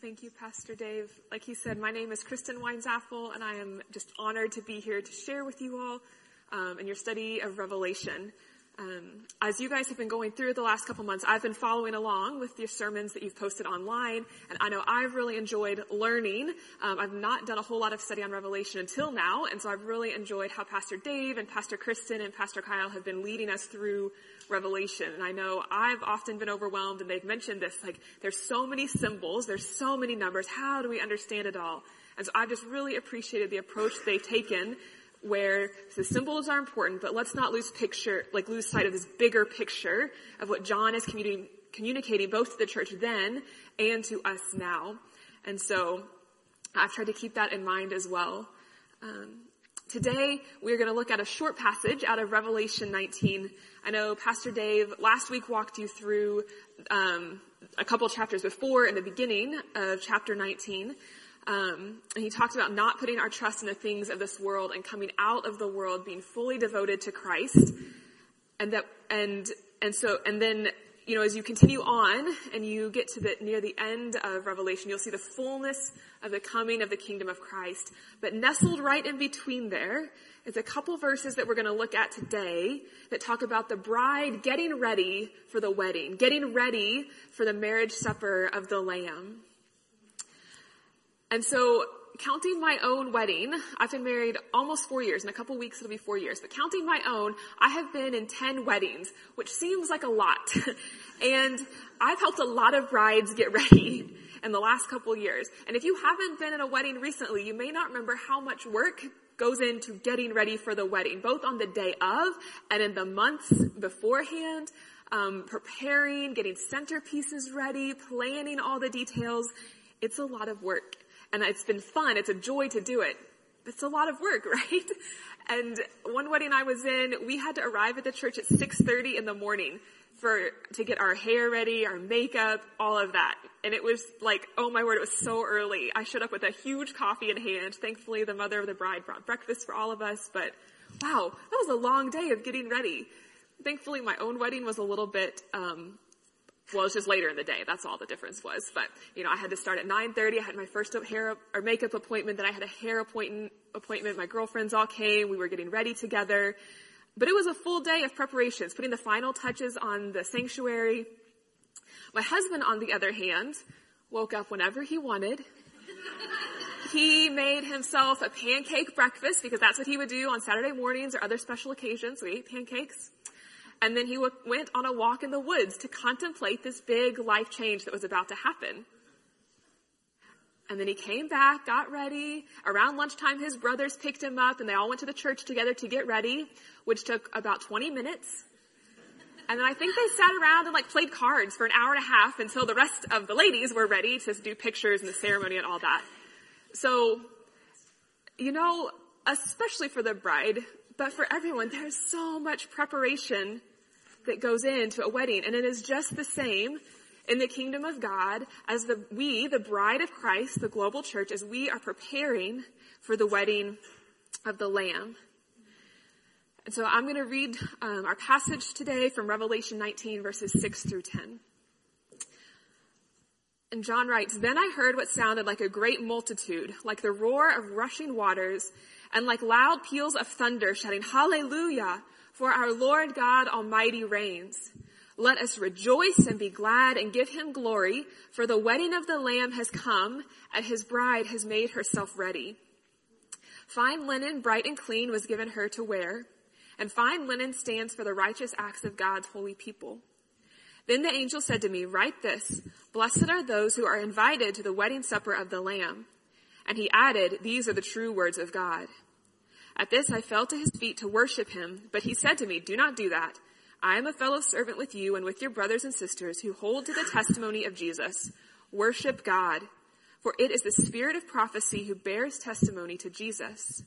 thank you, Pastor Dave. Like he said, my name is Kristen Weinsaffel, and I am just honored to be here to share with you all um, in your study of Revelation. Um, as you guys have been going through the last couple months, I've been following along with your sermons that you've posted online, and I know I've really enjoyed learning. Um, I've not done a whole lot of study on Revelation until now, and so I've really enjoyed how Pastor Dave and Pastor Kristen and Pastor Kyle have been leading us through Revelation. And I know I've often been overwhelmed, and they've mentioned this, like, there's so many symbols, there's so many numbers, how do we understand it all? And so I've just really appreciated the approach they've taken where the symbols are important, but let's not lose picture, like lose sight of this bigger picture of what John is communi- communicating both to the church then and to us now. And so I've tried to keep that in mind as well. Um, today we're going to look at a short passage out of Revelation 19. I know Pastor Dave last week walked you through um, a couple chapters before in the beginning of chapter 19. Um, and he talked about not putting our trust in the things of this world and coming out of the world, being fully devoted to Christ. And that, and, and so, and then, you know, as you continue on and you get to the, near the end of Revelation, you'll see the fullness of the coming of the kingdom of Christ. But nestled right in between there is a couple verses that we're going to look at today that talk about the bride getting ready for the wedding, getting ready for the marriage supper of the Lamb. And so counting my own wedding, I've been married almost four years. In a couple weeks it'll be four years. But counting my own, I have been in 10 weddings, which seems like a lot. and I've helped a lot of brides get ready in the last couple years. And if you haven't been in a wedding recently, you may not remember how much work goes into getting ready for the wedding, both on the day of and in the months beforehand. Um, preparing, getting centerpieces ready, planning all the details. It's a lot of work and it's been fun. It's a joy to do it. It's a lot of work, right? And one wedding I was in, we had to arrive at the church at 6.30 in the morning for, to get our hair ready, our makeup, all of that. And it was like, oh my word, it was so early. I showed up with a huge coffee in hand. Thankfully, the mother of the bride brought breakfast for all of us, but wow, that was a long day of getting ready. Thankfully, my own wedding was a little bit, um, well, it was just later in the day. That's all the difference was. But, you know, I had to start at 9.30. I had my first hair or makeup appointment. Then I had a hair appointment, appointment. My girlfriends all came. We were getting ready together. But it was a full day of preparations, putting the final touches on the sanctuary. My husband, on the other hand, woke up whenever he wanted. he made himself a pancake breakfast because that's what he would do on Saturday mornings or other special occasions. We ate pancakes. And then he w- went on a walk in the woods to contemplate this big life change that was about to happen. And then he came back, got ready. Around lunchtime, his brothers picked him up and they all went to the church together to get ready, which took about 20 minutes. And then I think they sat around and like played cards for an hour and a half until the rest of the ladies were ready to do pictures and the ceremony and all that. So, you know, especially for the bride, but for everyone, there's so much preparation that goes into a wedding. And it is just the same in the kingdom of God as the, we, the bride of Christ, the global church, as we are preparing for the wedding of the Lamb. And so I'm going to read um, our passage today from Revelation 19 verses 6 through 10. And John writes, Then I heard what sounded like a great multitude, like the roar of rushing waters, and like loud peals of thunder shouting, Hallelujah! For our Lord God Almighty reigns. Let us rejoice and be glad and give him glory, for the wedding of the Lamb has come, and his bride has made herself ready. Fine linen, bright and clean, was given her to wear, and fine linen stands for the righteous acts of God's holy people. Then the angel said to me, Write this, Blessed are those who are invited to the wedding supper of the Lamb. And he added, These are the true words of God. At this I fell to his feet to worship him, but he said to me, Do not do that. I am a fellow servant with you and with your brothers and sisters who hold to the testimony of Jesus. Worship God, for it is the spirit of prophecy who bears testimony to Jesus.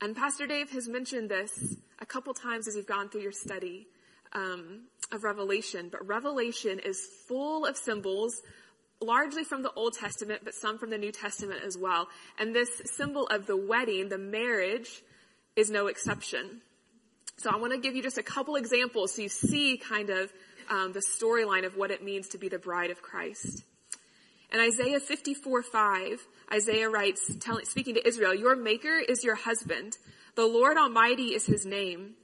And Pastor Dave has mentioned this a couple times as you've gone through your study um, of Revelation, but Revelation is full of symbols largely from the Old Testament, but some from the New Testament as well. And this symbol of the wedding, the marriage, is no exception. So I want to give you just a couple examples so you see kind of um, the storyline of what it means to be the bride of Christ. In Isaiah 54, 5, Isaiah writes, speaking to Israel, Your maker is your husband. The Lord Almighty is his name.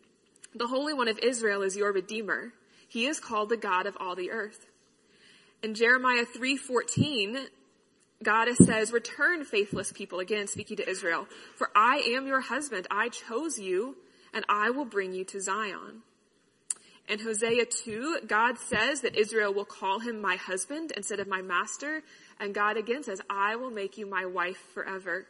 The Holy One of Israel is your Redeemer. He is called the God of all the earth. In Jeremiah 3:14, God says, "Return, faithless people," again speaking to Israel, "for I am your husband. I chose you, and I will bring you to Zion." In Hosea 2, God says that Israel will call him my husband instead of my master, and God again says, "I will make you my wife forever."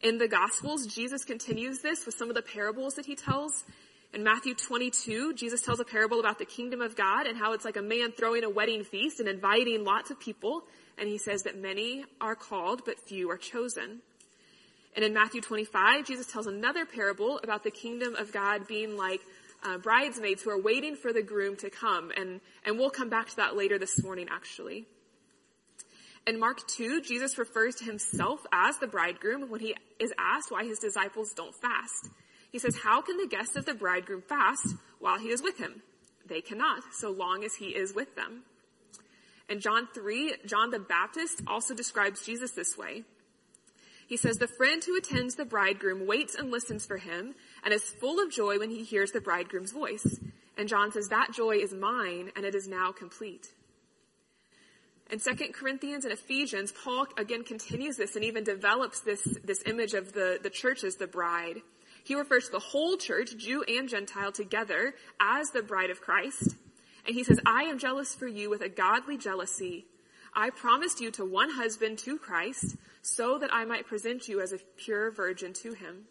In the Gospels, Jesus continues this with some of the parables that he tells. In Matthew 22, Jesus tells a parable about the kingdom of God and how it's like a man throwing a wedding feast and inviting lots of people. And he says that many are called, but few are chosen. And in Matthew 25, Jesus tells another parable about the kingdom of God being like uh, bridesmaids who are waiting for the groom to come. And, and we'll come back to that later this morning, actually. In Mark 2, Jesus refers to himself as the bridegroom when he is asked why his disciples don't fast. He says, how can the guests of the bridegroom fast while he is with him? They cannot, so long as he is with them. In John 3, John the Baptist also describes Jesus this way. He says, the friend who attends the bridegroom waits and listens for him and is full of joy when he hears the bridegroom's voice. And John says, that joy is mine and it is now complete. In 2 Corinthians and Ephesians, Paul again continues this and even develops this, this image of the, the church as the bride. He refers to the whole church, Jew and Gentile, together as the bride of Christ. And he says, I am jealous for you with a godly jealousy. I promised you to one husband to Christ so that I might present you as a pure virgin to him.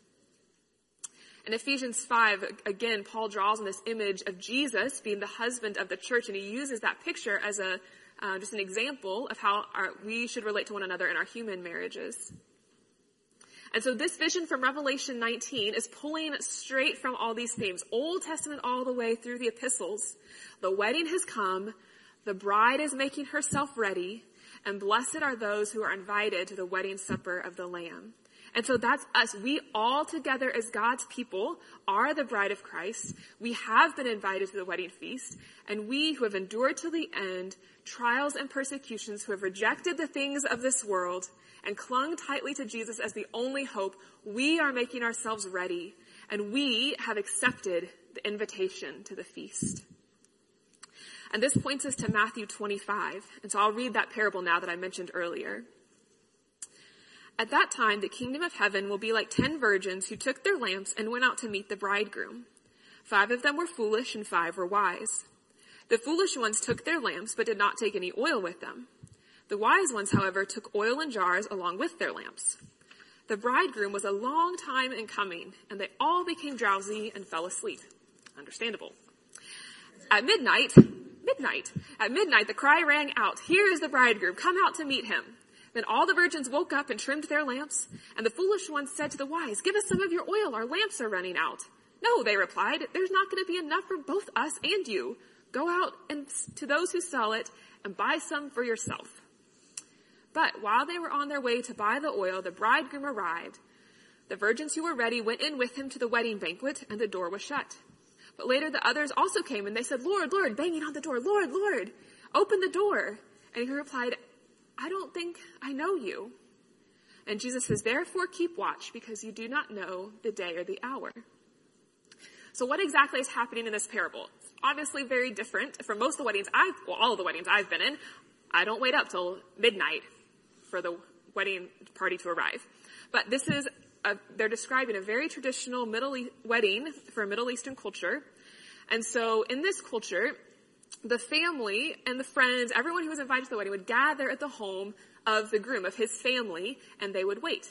In Ephesians 5, again, Paul draws on this image of Jesus being the husband of the church, and he uses that picture as a, uh, just an example of how our, we should relate to one another in our human marriages. And so this vision from Revelation 19 is pulling straight from all these themes, Old Testament all the way through the epistles. The wedding has come, the bride is making herself ready, and blessed are those who are invited to the wedding supper of the Lamb. And so that's us. We all together as God's people are the bride of Christ. We have been invited to the wedding feast, and we who have endured to the end trials and persecutions, who have rejected the things of this world, and clung tightly to Jesus as the only hope, we are making ourselves ready and we have accepted the invitation to the feast. And this points us to Matthew 25. And so I'll read that parable now that I mentioned earlier. At that time, the kingdom of heaven will be like ten virgins who took their lamps and went out to meet the bridegroom. Five of them were foolish and five were wise. The foolish ones took their lamps but did not take any oil with them. The wise ones, however, took oil in jars along with their lamps. The bridegroom was a long time in coming, and they all became drowsy and fell asleep. Understandable. At midnight, midnight, at midnight the cry rang out, here is the bridegroom, come out to meet him. Then all the virgins woke up and trimmed their lamps, and the foolish ones said to the wise, give us some of your oil, our lamps are running out. No, they replied, there's not going to be enough for both us and you. Go out and to those who sell it and buy some for yourself. But while they were on their way to buy the oil, the bridegroom arrived. The virgins who were ready went in with him to the wedding banquet, and the door was shut. But later the others also came, and they said, Lord, Lord, banging on the door, Lord, Lord, open the door. And he replied, I don't think I know you. And Jesus says, therefore keep watch, because you do not know the day or the hour. So what exactly is happening in this parable? Obviously very different from most of the weddings I've, well, all of the weddings I've been in. I don't wait up till midnight for the wedding party to arrive. But this is, a, they're describing a very traditional Middle e- wedding for a Middle Eastern culture. And so in this culture, the family and the friends, everyone who was invited to the wedding would gather at the home of the groom, of his family, and they would wait.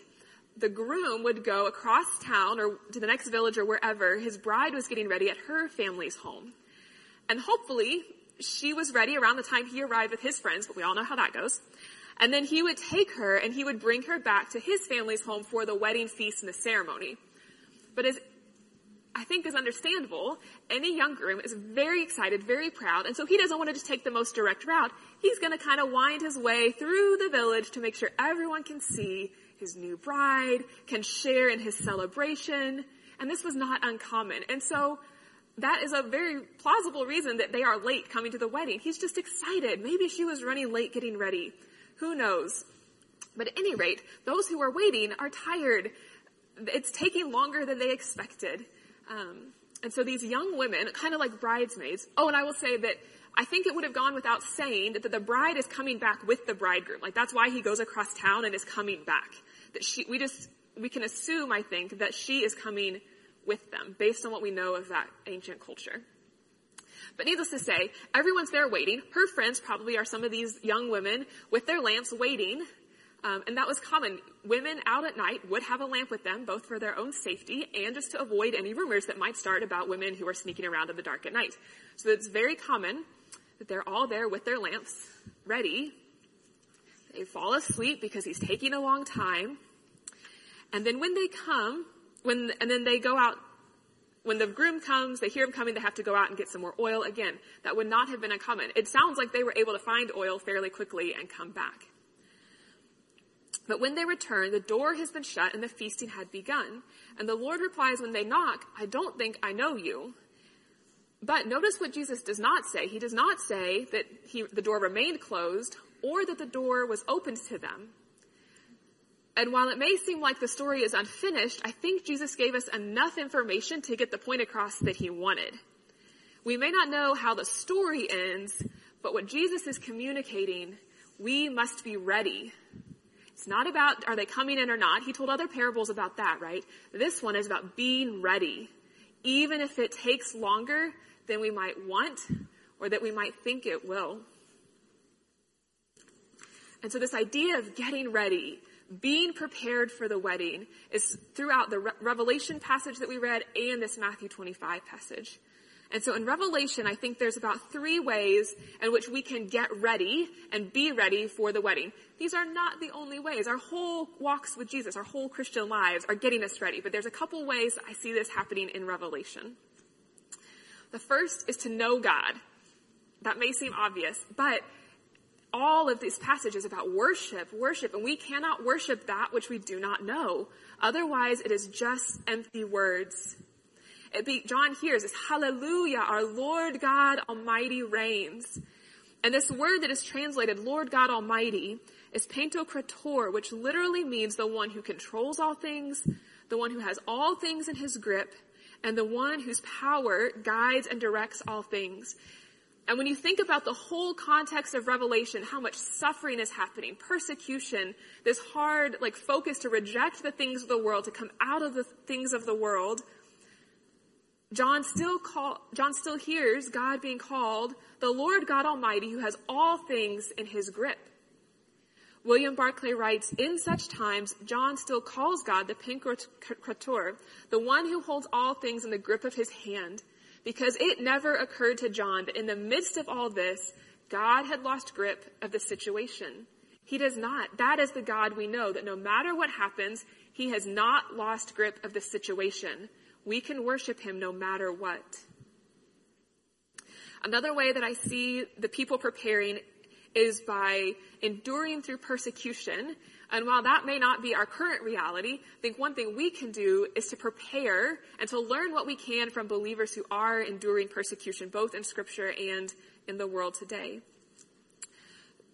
The groom would go across town or to the next village or wherever his bride was getting ready at her family's home. And hopefully, she was ready around the time he arrived with his friends, but we all know how that goes. And then he would take her and he would bring her back to his family's home for the wedding feast and the ceremony. But as I think is understandable, any young groom is very excited, very proud, and so he doesn't want to just take the most direct route. He's going to kind of wind his way through the village to make sure everyone can see his new bride, can share in his celebration, and this was not uncommon. And so that is a very plausible reason that they are late coming to the wedding. He's just excited. Maybe she was running late getting ready. Who knows? But at any rate, those who are waiting are tired. It's taking longer than they expected. Um, and so these young women, kind of like bridesmaids, oh, and I will say that I think it would have gone without saying that the bride is coming back with the bridegroom. Like that's why he goes across town and is coming back. That she, we just, we can assume, I think, that she is coming with them based on what we know of that ancient culture. But needless to say, everyone's there waiting. Her friends probably are some of these young women with their lamps waiting. Um, and that was common. Women out at night would have a lamp with them, both for their own safety and just to avoid any rumors that might start about women who are sneaking around in the dark at night. So it's very common that they're all there with their lamps ready. They fall asleep because he's taking a long time. And then when they come, when, and then they go out, when the groom comes, they hear him coming, they have to go out and get some more oil. Again, that would not have been uncommon. It sounds like they were able to find oil fairly quickly and come back. But when they return, the door has been shut and the feasting had begun. And the Lord replies when they knock, I don't think I know you. But notice what Jesus does not say. He does not say that he, the door remained closed or that the door was opened to them. And while it may seem like the story is unfinished, I think Jesus gave us enough information to get the point across that he wanted. We may not know how the story ends, but what Jesus is communicating, we must be ready. It's not about are they coming in or not. He told other parables about that, right? This one is about being ready. Even if it takes longer than we might want or that we might think it will. And so this idea of getting ready, being prepared for the wedding is throughout the Re- Revelation passage that we read and this Matthew 25 passage. And so in Revelation, I think there's about three ways in which we can get ready and be ready for the wedding. These are not the only ways. Our whole walks with Jesus, our whole Christian lives are getting us ready. But there's a couple ways I see this happening in Revelation. The first is to know God. That may seem obvious, but all of these passages about worship, worship, and we cannot worship that which we do not know. Otherwise, it is just empty words. Be, John hears this, hallelujah, our Lord God Almighty reigns. And this word that is translated Lord God Almighty is pantokrator, which literally means the one who controls all things, the one who has all things in his grip, and the one whose power guides and directs all things. And when you think about the whole context of Revelation, how much suffering is happening, persecution, this hard, like, focus to reject the things of the world, to come out of the things of the world, John still call, John still hears God being called the Lord God Almighty who has all things in his grip. William Barclay writes, in such times, John still calls God the Pantokrator, the one who holds all things in the grip of his hand, because it never occurred to John that in the midst of all this, God had lost grip of the situation. He does not. That is the God we know, that no matter what happens, he has not lost grip of the situation. We can worship him no matter what. Another way that I see the people preparing is by enduring through persecution. And while that may not be our current reality, I think one thing we can do is to prepare and to learn what we can from believers who are enduring persecution, both in scripture and in the world today.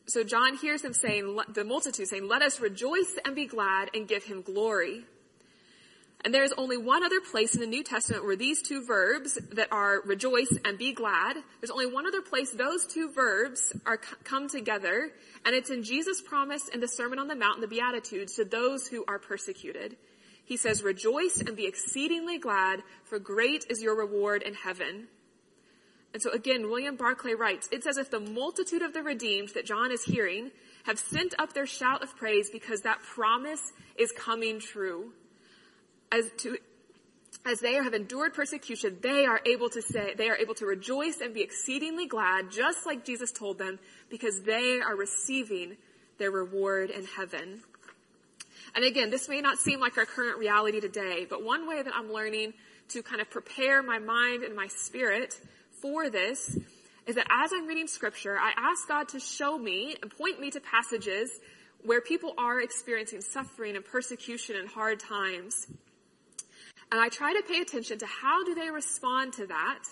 So John hears them saying, the multitude saying, let us rejoice and be glad and give him glory. And there is only one other place in the New Testament where these two verbs that are rejoice and be glad, there's only one other place those two verbs are come together, and it's in Jesus' promise in the Sermon on the Mount the Beatitudes to those who are persecuted. He says, rejoice and be exceedingly glad, for great is your reward in heaven. And so again, William Barclay writes, it's as if the multitude of the redeemed that John is hearing have sent up their shout of praise because that promise is coming true as to as they have endured persecution, they are able to say, they are able to rejoice and be exceedingly glad, just like Jesus told them, because they are receiving their reward in heaven. And again, this may not seem like our current reality today, but one way that I'm learning to kind of prepare my mind and my spirit for this is that as I'm reading scripture, I ask God to show me and point me to passages where people are experiencing suffering and persecution and hard times. And I try to pay attention to how do they respond to that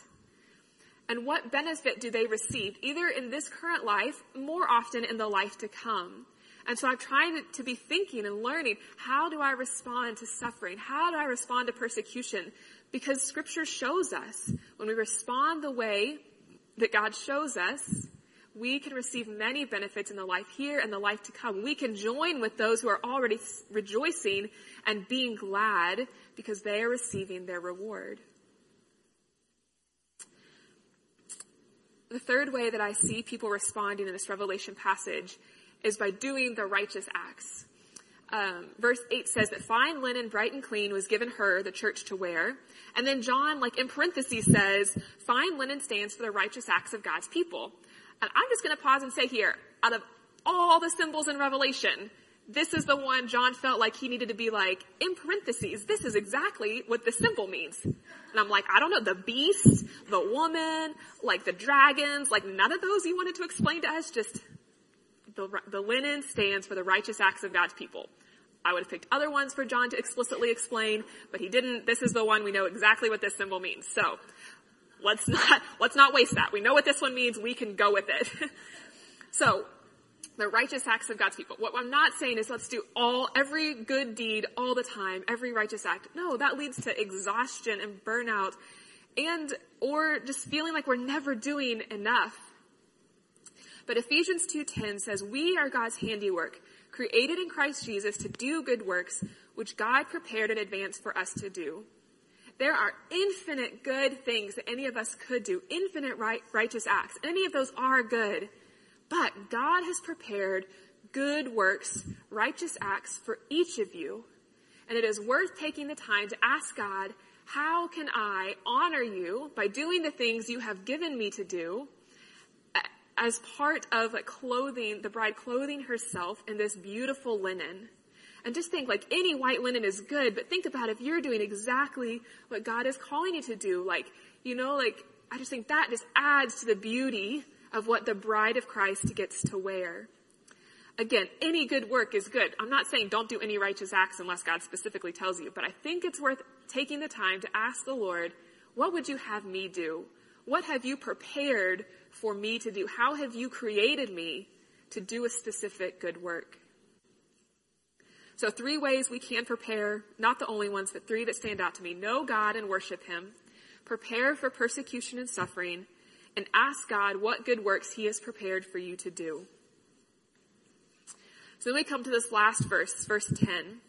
and what benefit do they receive, either in this current life, more often in the life to come. And so I'm trying to, be thinking and learning, how do I respond to suffering? How do I respond to persecution? Because scripture shows us when we respond the way that God shows us, we can receive many benefits in the life here and the life to come. We can join with those who are already rejoicing and being glad because they are receiving their reward. The third way that I see people responding in this Revelation passage is by doing the righteous acts. Um, verse 8 says that fine linen, bright and clean, was given her, the church, to wear. And then John, like in parentheses, says, fine linen stands for the righteous acts of God's people. And I'm just going to pause and say here, out of all the symbols in Revelation, this is the one John felt like he needed to be like, in parentheses, this is exactly what the symbol means. And I'm like, I don't know, the beast, the woman, like the dragons, like none of those you wanted to explain to us, just the, the linen stands for the righteous acts of God's people. I would have picked other ones for John to explicitly explain, but he didn't. This is the one we know exactly what this symbol means. So, let's not, let's not waste that. We know what this one means. We can go with it. so, the righteous acts of God's people. What I'm not saying is let's do all, every good deed all the time, every righteous act. No, that leads to exhaustion and burnout and, or just feeling like we're never doing enough. But Ephesians 2.10 says, we are God's handiwork, created in Christ Jesus to do good works, which God prepared in advance for us to do. There are infinite good things that any of us could do, infinite right, righteous acts. Any of those are good. But God has prepared good works, righteous acts for each of you. And it is worth taking the time to ask God, how can I honor you by doing the things you have given me to do as part of clothing, the bride clothing herself in this beautiful linen? And just think like any white linen is good, but think about if you're doing exactly what God is calling you to do. Like, you know, like, I just think that just adds to the beauty of what the bride of Christ gets to wear. Again, any good work is good. I'm not saying don't do any righteous acts unless God specifically tells you, but I think it's worth taking the time to ask the Lord, what would you have me do? What have you prepared for me to do? How have you created me to do a specific good work? So three ways we can prepare, not the only ones, but three that stand out to me. Know God and worship Him. Prepare for persecution and suffering. And ask God what good works He has prepared for you to do. So then we come to this last verse, verse 10.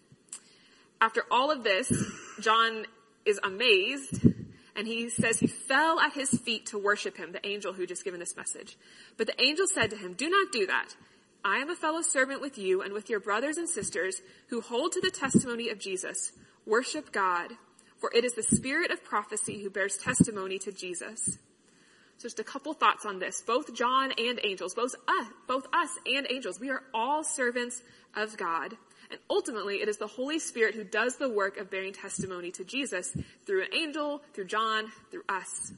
After all of this, John is amazed and he says he fell at his feet to worship him, the angel who just given this message. But the angel said to him, do not do that. I am a fellow servant with you and with your brothers and sisters who hold to the testimony of Jesus. Worship God, for it is the spirit of prophecy who bears testimony to Jesus. So just a couple thoughts on this. Both John and angels, both us, both us and angels, we are all servants of God. And ultimately, it is the Holy Spirit who does the work of bearing testimony to Jesus through an angel, through John, through us.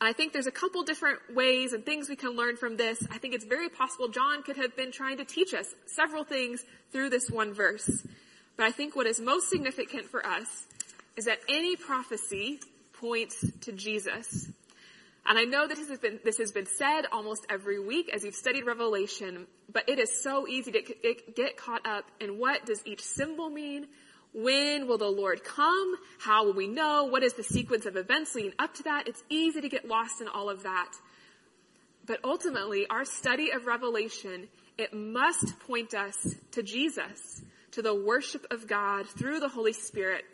I think there's a couple different ways and things we can learn from this. I think it's very possible John could have been trying to teach us several things through this one verse. But I think what is most significant for us is that any prophecy points to Jesus. And I know that this has been, this has been said almost every week as you've studied Revelation, but it is so easy to get caught up in what does each symbol mean? When will the Lord come? How will we know? What is the sequence of events leading up to that? It's easy to get lost in all of that. But ultimately, our study of Revelation, it must point us to Jesus, to the worship of God through the Holy Spirit.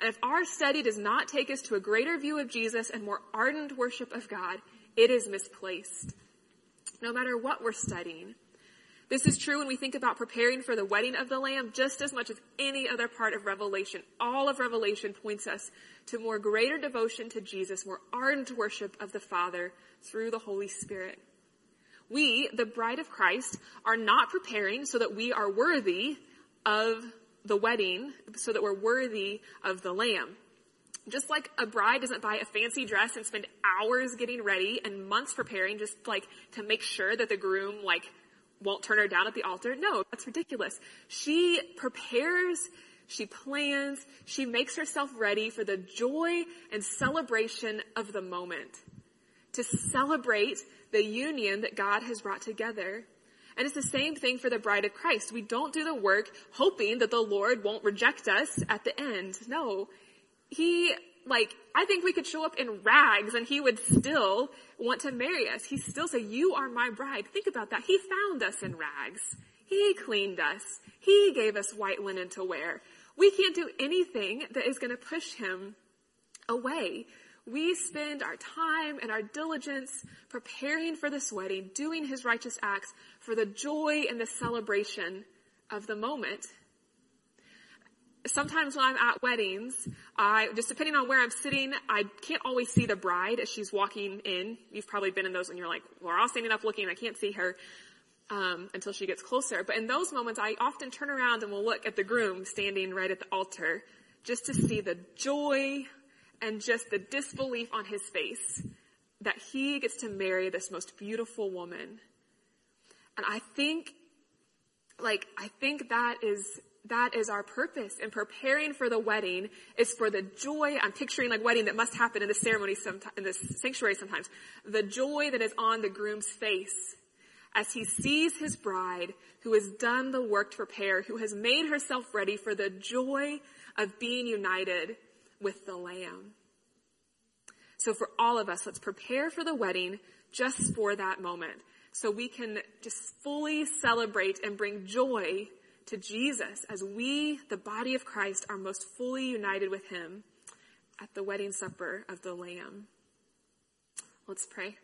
And if our study does not take us to a greater view of Jesus and more ardent worship of God, it is misplaced. No matter what we're studying. This is true when we think about preparing for the wedding of the Lamb just as much as any other part of Revelation. All of Revelation points us to more greater devotion to Jesus, more ardent worship of the Father through the Holy Spirit. We, the bride of Christ, are not preparing so that we are worthy of the wedding, so that we're worthy of the Lamb. Just like a bride doesn't buy a fancy dress and spend hours getting ready and months preparing just like to make sure that the groom like won't turn her down at the altar. No, that's ridiculous. She prepares, she plans, she makes herself ready for the joy and celebration of the moment. To celebrate the union that God has brought together. And it's the same thing for the bride of Christ. We don't do the work hoping that the Lord won't reject us at the end. No. He, like, I think we could show up in rags and he would still want to marry us. He still say, you are my bride. Think about that. He found us in rags. He cleaned us. He gave us white linen to wear. We can't do anything that is going to push him away. We spend our time and our diligence preparing for this wedding, doing his righteous acts for the joy and the celebration of the moment. Sometimes when I'm at weddings, I, just depending on where I'm sitting, I can't always see the bride as she's walking in. You've probably been in those when you're like, we're all standing up looking, I can't see her. Um, until she gets closer. But in those moments, I often turn around and will look at the groom standing right at the altar just to see the joy and just the disbelief on his face that he gets to marry this most beautiful woman. And I think, like, I think that is, that is our purpose in preparing for the wedding is for the joy, I'm picturing like wedding that must happen in the ceremony sometimes, in the sanctuary sometimes, the joy that is on the groom's face as he sees his bride who has done the work to prepare, who has made herself ready for the joy of being united with the Lamb. So for all of us, let's prepare for the wedding just for that moment so we can just fully celebrate and bring joy to Jesus as we, the body of Christ, are most fully united with him at the wedding supper of the Lamb. Let's pray.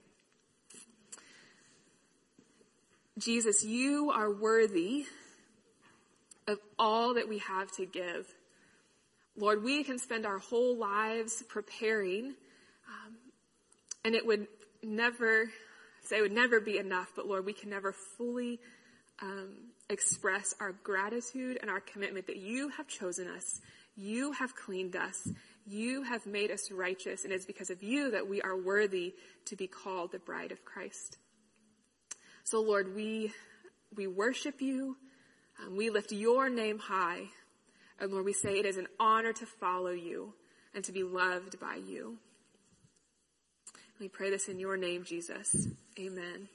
Jesus, you are worthy of all that we have to give. Lord, we can spend our whole lives preparing, um, and it would never, say it would never be enough, but Lord, we can never fully um, express our gratitude and our commitment that you have chosen us, you have cleaned us, you have made us righteous, and it's because of you that we are worthy to be called the bride of Christ. So Lord, we, we worship you, um, we lift your name high, and Lord, we say it is an honor to follow you and to be loved by you. We pray this in your name, Jesus. Amen.